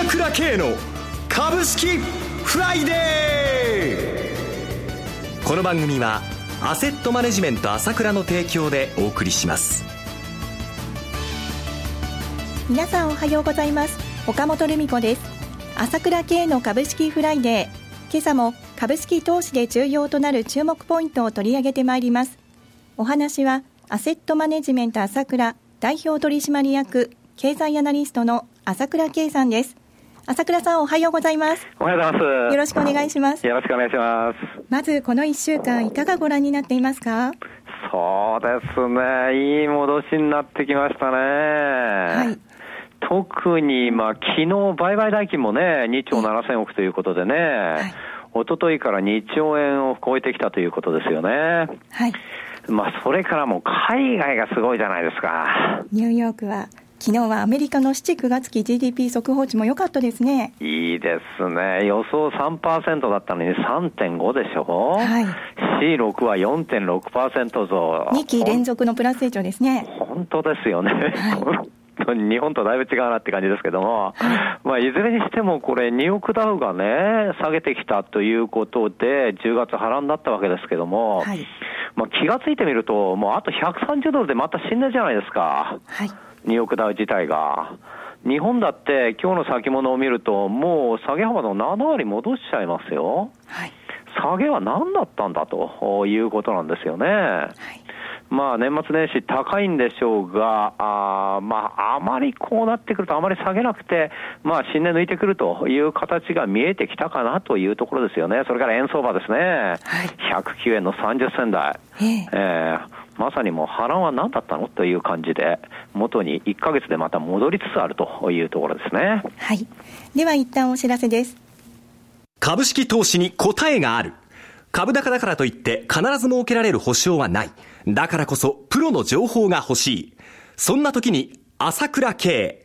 朝倉慶の株式フライデー。この番組はアセットマネジメント朝倉の提供でお送りします。皆さんおはようございます。岡本留美子です。朝倉慶の株式フライデー。今朝も株式投資で重要となる注目ポイントを取り上げてまいります。お話はアセットマネジメント朝倉代表取締役経済アナリストの朝倉圭さんです。朝倉さんおはようございます。おはようございます。よろしくお願いします。よろしくお願いします。まずこの1週間いかがご覧になっていますか？そうですね。いい戻しになってきましたね。はい。特に、まあ、昨日売買代金もね、2兆7000億ということでね、はい、一昨日から2兆円を超えてきたということですよね。はい。まあ、それからもう海外がすごいじゃないですか。ニューヨークは昨日はアメリカの7、9月期 GDP 速報値も良かったですね。いいですね。予想3%だったのに3.5でしょ？はい。C6 は4.6%増。2期連続のプラス成長ですね。本当ですよね。はい日本とだいぶ違うなって感じですけども、まあ、いずれにしてもこれ、ニューヨークダウがね、下げてきたということで、10月波乱だったわけですけども、はい、まあ、気がついてみると、もうあと130ドルでまた死んだじゃないですか。はいニューヨークダウ自体が。日本だって今日の先物を見ると、もう下げ幅の7割戻しちゃいますよ。はい、下げは何だったんだということなんですよね。はいまあ、年末年始高いんでしょうが、あまあ、あまりこうなってくると、あまり下げなくて、まあ、新年抜いてくるという形が見えてきたかなというところですよね。それから円相場ですね。はい、109円の30銭台。えー、えーまさにもう波乱は何だったの？という感じで、元に1か月でまた戻りつつあるというところですね。はい。では一旦お知らせです。株式投資に答えがある。株高だからといって必ず設けられる保証はない。だからこそプロの情報が欲しい。そんな時に朝倉慶。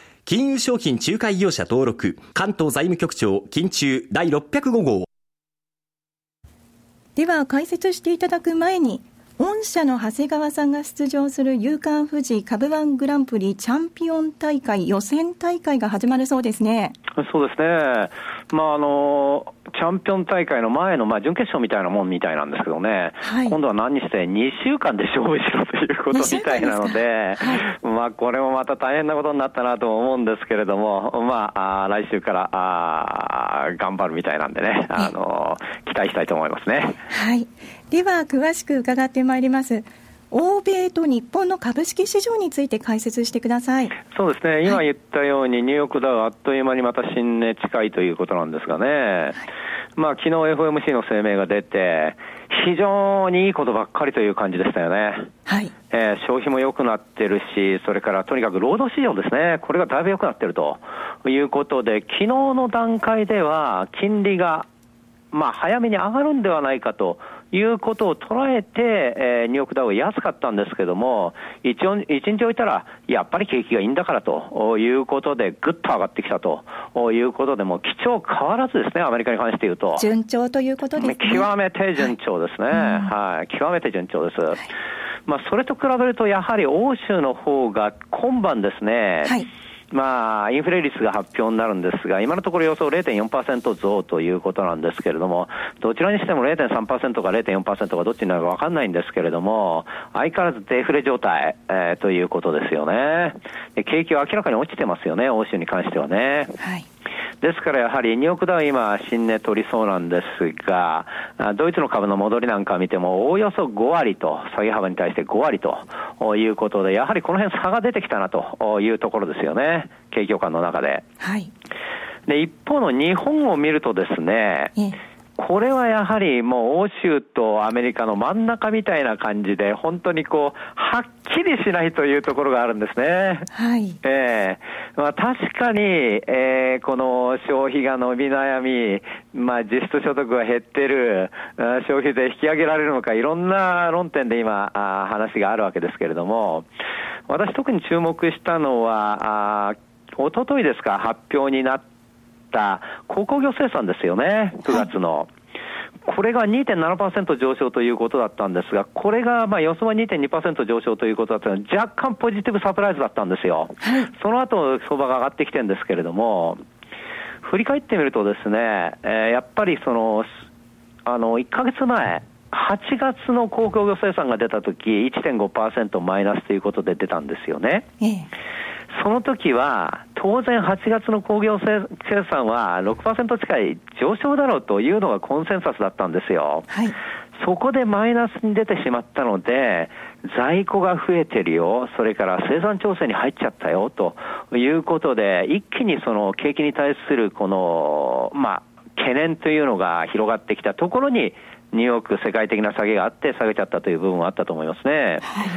金融商品仲介業者登録、関東財務局長、金中第605号。では、解説していただく前に、御社の長谷川さんが出場する夕刊富士株ワングランプリチャンピオン大会予選大会が始まるそうですね。そうですね。まああのチャンピオン大会の前の、まあ、準決勝みたいなもんみたいなんですけどね、はい、今度は何にして2週間で勝負しろということみたいなので、はい、まあこれもまた大変なことになったなと思うんですけれども、まあ、あ来週からあ頑張るみたいなんでね、あの期待したいと思いますね。はい。では、詳しく伺ってまいります。欧米と日本の株式市場について解説してくださいそうですね、今言ったように、ニューヨークダウ、あっという間にまた新値近いということなんですがね、はい、まあ昨日 FOMC の声明が出て、非常にいいことばっかりという感じでしたよね。はい。えー、消費も良くなってるし、それからとにかく労働市場ですね、これがだいぶ良くなってるということで、昨日の段階では金利が、まあ早めに上がるんではないかということを捉えて、えー、ニューヨークダウは安かったんですけども、一日置いたら、やっぱり景気がいいんだからということで、ぐっと上がってきたということで、も基調変わらずですね、アメリカに関して言うと。順調ということですね。極めて順調ですね。はい、はい、極めて順調です。はい、まあ、それと比べると、やはり欧州の方が今晩ですね、はいまあ、インフレ率が発表になるんですが、今のところ予想0.4%増ということなんですけれども、どちらにしても0.3%か0.4%かどっちになるか分かんないんですけれども、相変わらずデフレ状態、えー、ということですよね。景気は明らかに落ちてますよね、欧州に関してはね。はいですからやはり2億ダウ今、新値取りそうなんですが、ドイツの株の戻りなんか見ても、おおよそ5割と、下げ幅に対して5割ということで、やはりこの辺差が出てきたなというところですよね、景況感の中で。はい、で一方の日本を見るとですね、これはやはりもう欧州とアメリカの真ん中みたいな感じで、本当にこう、はっきりしないというところがあるんですね。はい。ええまあ、確かに、えー、この消費が伸び悩み、まあ、実質所得が減ってる、消費税引き上げられるのか、いろんな論点で今、あ話があるわけですけれども、私特に注目したのは、あ一昨日ですか、発表になった鉱工業生産ですよね、9月の。はいこれが2.7%上昇ということだったんですが、これがまあ予想は2.2%上昇ということだったので、若干ポジティブサプライズだったんですよ。その後相場が上がってきてるんですけれども、振り返ってみるとですね、えー、やっぱりその、あの、1ヶ月前、8月の鉱工業生産が出たとき、1.5%マイナスということで出たんですよね。ええその時は、当然8月の工業生産は6%近い上昇だろうというのがコンセンサスだったんですよ。はい、そこでマイナスに出てしまったので、在庫が増えてるよ、それから生産調整に入っちゃったよということで、一気にその景気に対するこの、まあ、懸念というのが広がってきたところに、ニューヨーク世界的な下げがあって下げちゃったという部分はあったと思いますね。はい、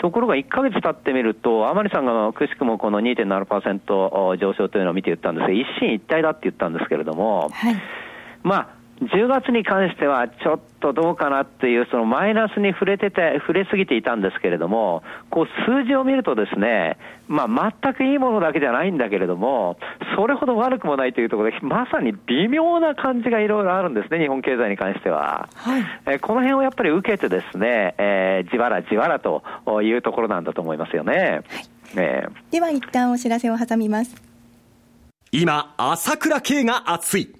ところが1ヶ月経ってみると、甘利さんがくしくもこの2.7%上昇というのを見て言ったんですが、一進一退だって言ったんですけれども、はい、まあ、10月に関してはちょっとどうかなっていう、そのマイナスに触れてて、触れすぎていたんですけれども、こう数字を見るとですね、まあ全くいいものだけじゃないんだけれども、それほど悪くもないというところで、まさに微妙な感じがいろいろあるんですね、日本経済に関しては。はい、えこの辺をやっぱり受けてですね、えー、じわらじわらというところなんだと思いますよね。はい、えー、では一旦お知らせを挟みます。今、朝倉慶が熱い。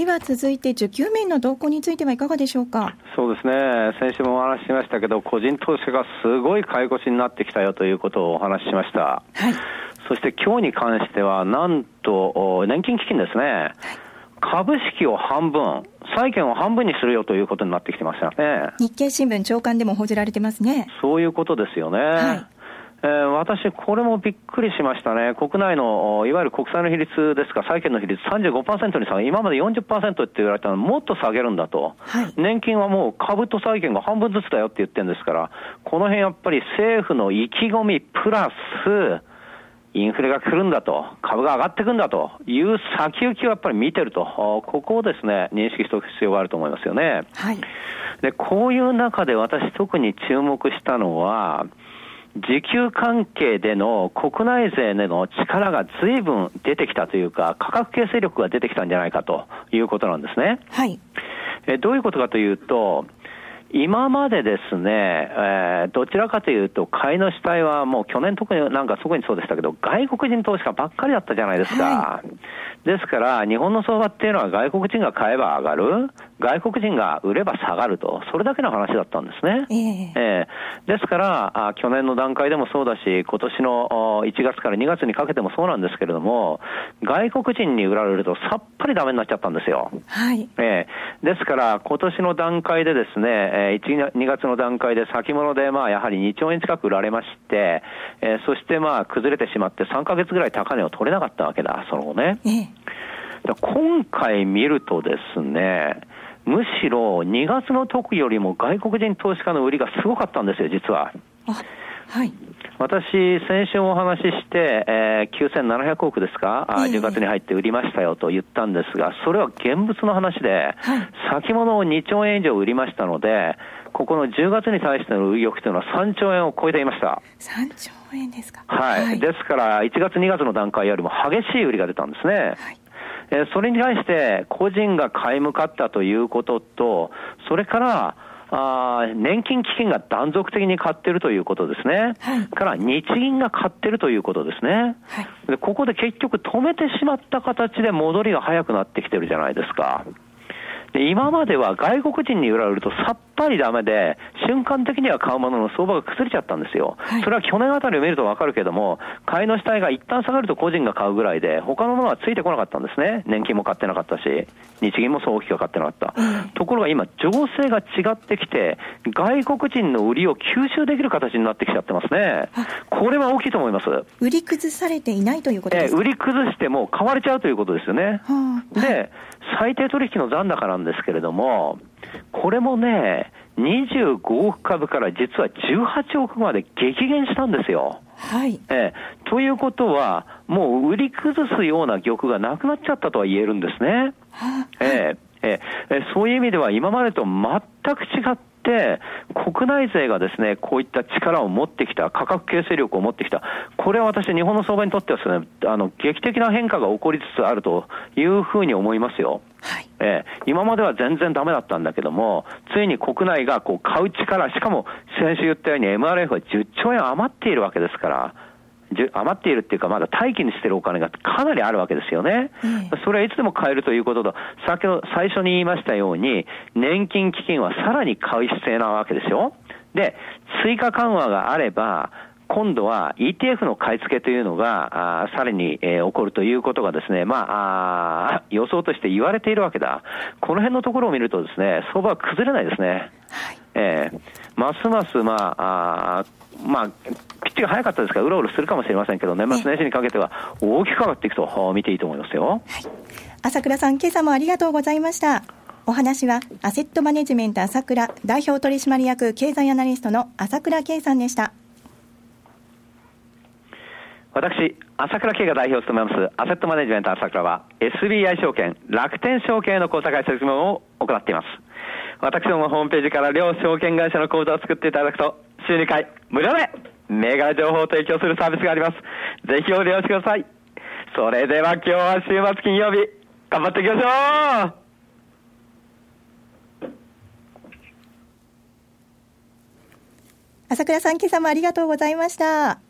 では続いて、需給面の動向についてはいかがでしょうか？そうですね、先週もお話ししましたけど、個人投資家がすごい買い越しになってきたよということをお話ししました。はい、そして今日に関しては、なんと、年金基金ですね。はい株式を半分、債券を半分にするよということになってきてますよね。日経新聞長官でも報じられてますね。そういうことですよね。はいえー、私、これもびっくりしましたね、国内のいわゆる国債の比率ですか、債券の比率35%に下げ、今まで40%って言われたのもっと下げるんだと、はい、年金はもう株と債券が半分ずつだよって言ってるんですから、この辺やっぱり政府の意気込みプラス、インフレが来るんだと、株が上がっていくんだという先行きをやっぱり見てると、ここをですね、認識しておく必要があると思いますよね。はい、で、こういう中で私特に注目したのは、時給関係での国内税での力がずいぶん出てきたというか、価格形成力が出てきたんじゃないかということなんですね。はい。えどういうことかというと、今までですね、えー、どちらかというと、買いの主体はもう去年特になんか特にそうでしたけど、外国人投資家ばっかりだったじゃないですか。はい、ですから、日本の相場っていうのは外国人が買えば上がる、外国人が売れば下がると、それだけの話だったんですね。えー、えー、ですからあ、去年の段階でもそうだし、今年の1月から2月にかけてもそうなんですけれども、外国人に売られるとさっぱりダメになっちゃったんですよ。はい。えー、ですから、今年の段階でですね、え1、2月の段階で先物で、まあ、やはり2兆円近く売られまして、えー、そしてまあ、崩れてしまって、3か月ぐらい高値を取れなかったわけだ、その後ね。ええ、今回見るとですね、むしろ2月の時よりも外国人投資家の売りがすごかったんですよ、実は。はい、私、先週お話しして、えー、9700億ですか、えー、10月に入って売りましたよと言ったんですが、それは現物の話で、はい、先物を2兆円以上売りましたので、ここの10月に対しての売り欲というのは3兆円を超えていました。3兆円ですか？はい。はい、ですから、1月、2月の段階よりも激しい売りが出たんですね。はいえそれに対して個人が買い向かったということと、それから、あ年金基金が断続的に買ってるということですね。はい、から日銀が買ってるということですね。はい、でここで結局止めてしまった形で戻りが早くなってきてるじゃないですか。で今までは外国人に売られるとさっぱりダメで、瞬間的には買うものの相場が崩れちゃったんですよ。はい、それは去年あたりを見るとわかるけども、買いの主体が一旦下がると個人が買うぐらいで、他のものはついてこなかったんですね。年金も買ってなかったし、日銀もそう大きく買ってなかった。うん、ところが今、情勢が違ってきて、外国人の売りを吸収できる形になってきちゃってますね。これは大きいと思います。売り崩されていないということですか、えー、売り崩しても買われちゃうということですよね。はあ、で、最低取引の残高なんですけれども、これもね、25億株から実は18億まで激減したんですよ。はい。えー、ということは、もう売り崩すような玉がなくなっちゃったとは言えるんですね。はえーえー、そういう意味では今までと全く違って、国内勢がですね、こういった力を持ってきた、価格形成力を持ってきた、これは私、日本の相場にとってはですね、あの、劇的な変化が起こりつつあるというふうに思いますよ。はい、えー、今までは全然ダメだったんだけども、ついに国内がこう買う力、しかも先週言ったように MRF は10兆円余っているわけですから、余っているっていうか、まだ待機にしてるお金がかなりあるわけですよね。それはいつでも買えるということと、先ほど最初に言いましたように、年金基金はさらに買う必要なわけですよ。で、追加緩和があれば、今度は ETF の買い付けというのが、あさらに、えー、起こるということがですね、まああ、予想として言われているわけだ。この辺のところを見るとですね、相場は崩れないですね。はい、えー、ますます、まあ、あまあ、ピッチが早かったですから、うろうろするかもしれませんけど、年末年始にかけては大きく上がっていくと見ていいと思いますよ。はい、朝倉さん、今朝もありがとうございました。お話は、アセットマネジメント朝倉代表取締役経済アナリストの朝倉圭さんでした。私、朝倉慶が代表を務めます、アセットマネジメント朝倉は、SBI 証券、楽天証券の口座開設務を行っています。私どもホームページから両証券会社の口座を作っていただくと、週2回、無料で、銘柄情報を提供するサービスがあります。ぜひお利用してください。それでは今日は週末金曜日、頑張っていきましょう朝倉さん、今朝もありがとうございました。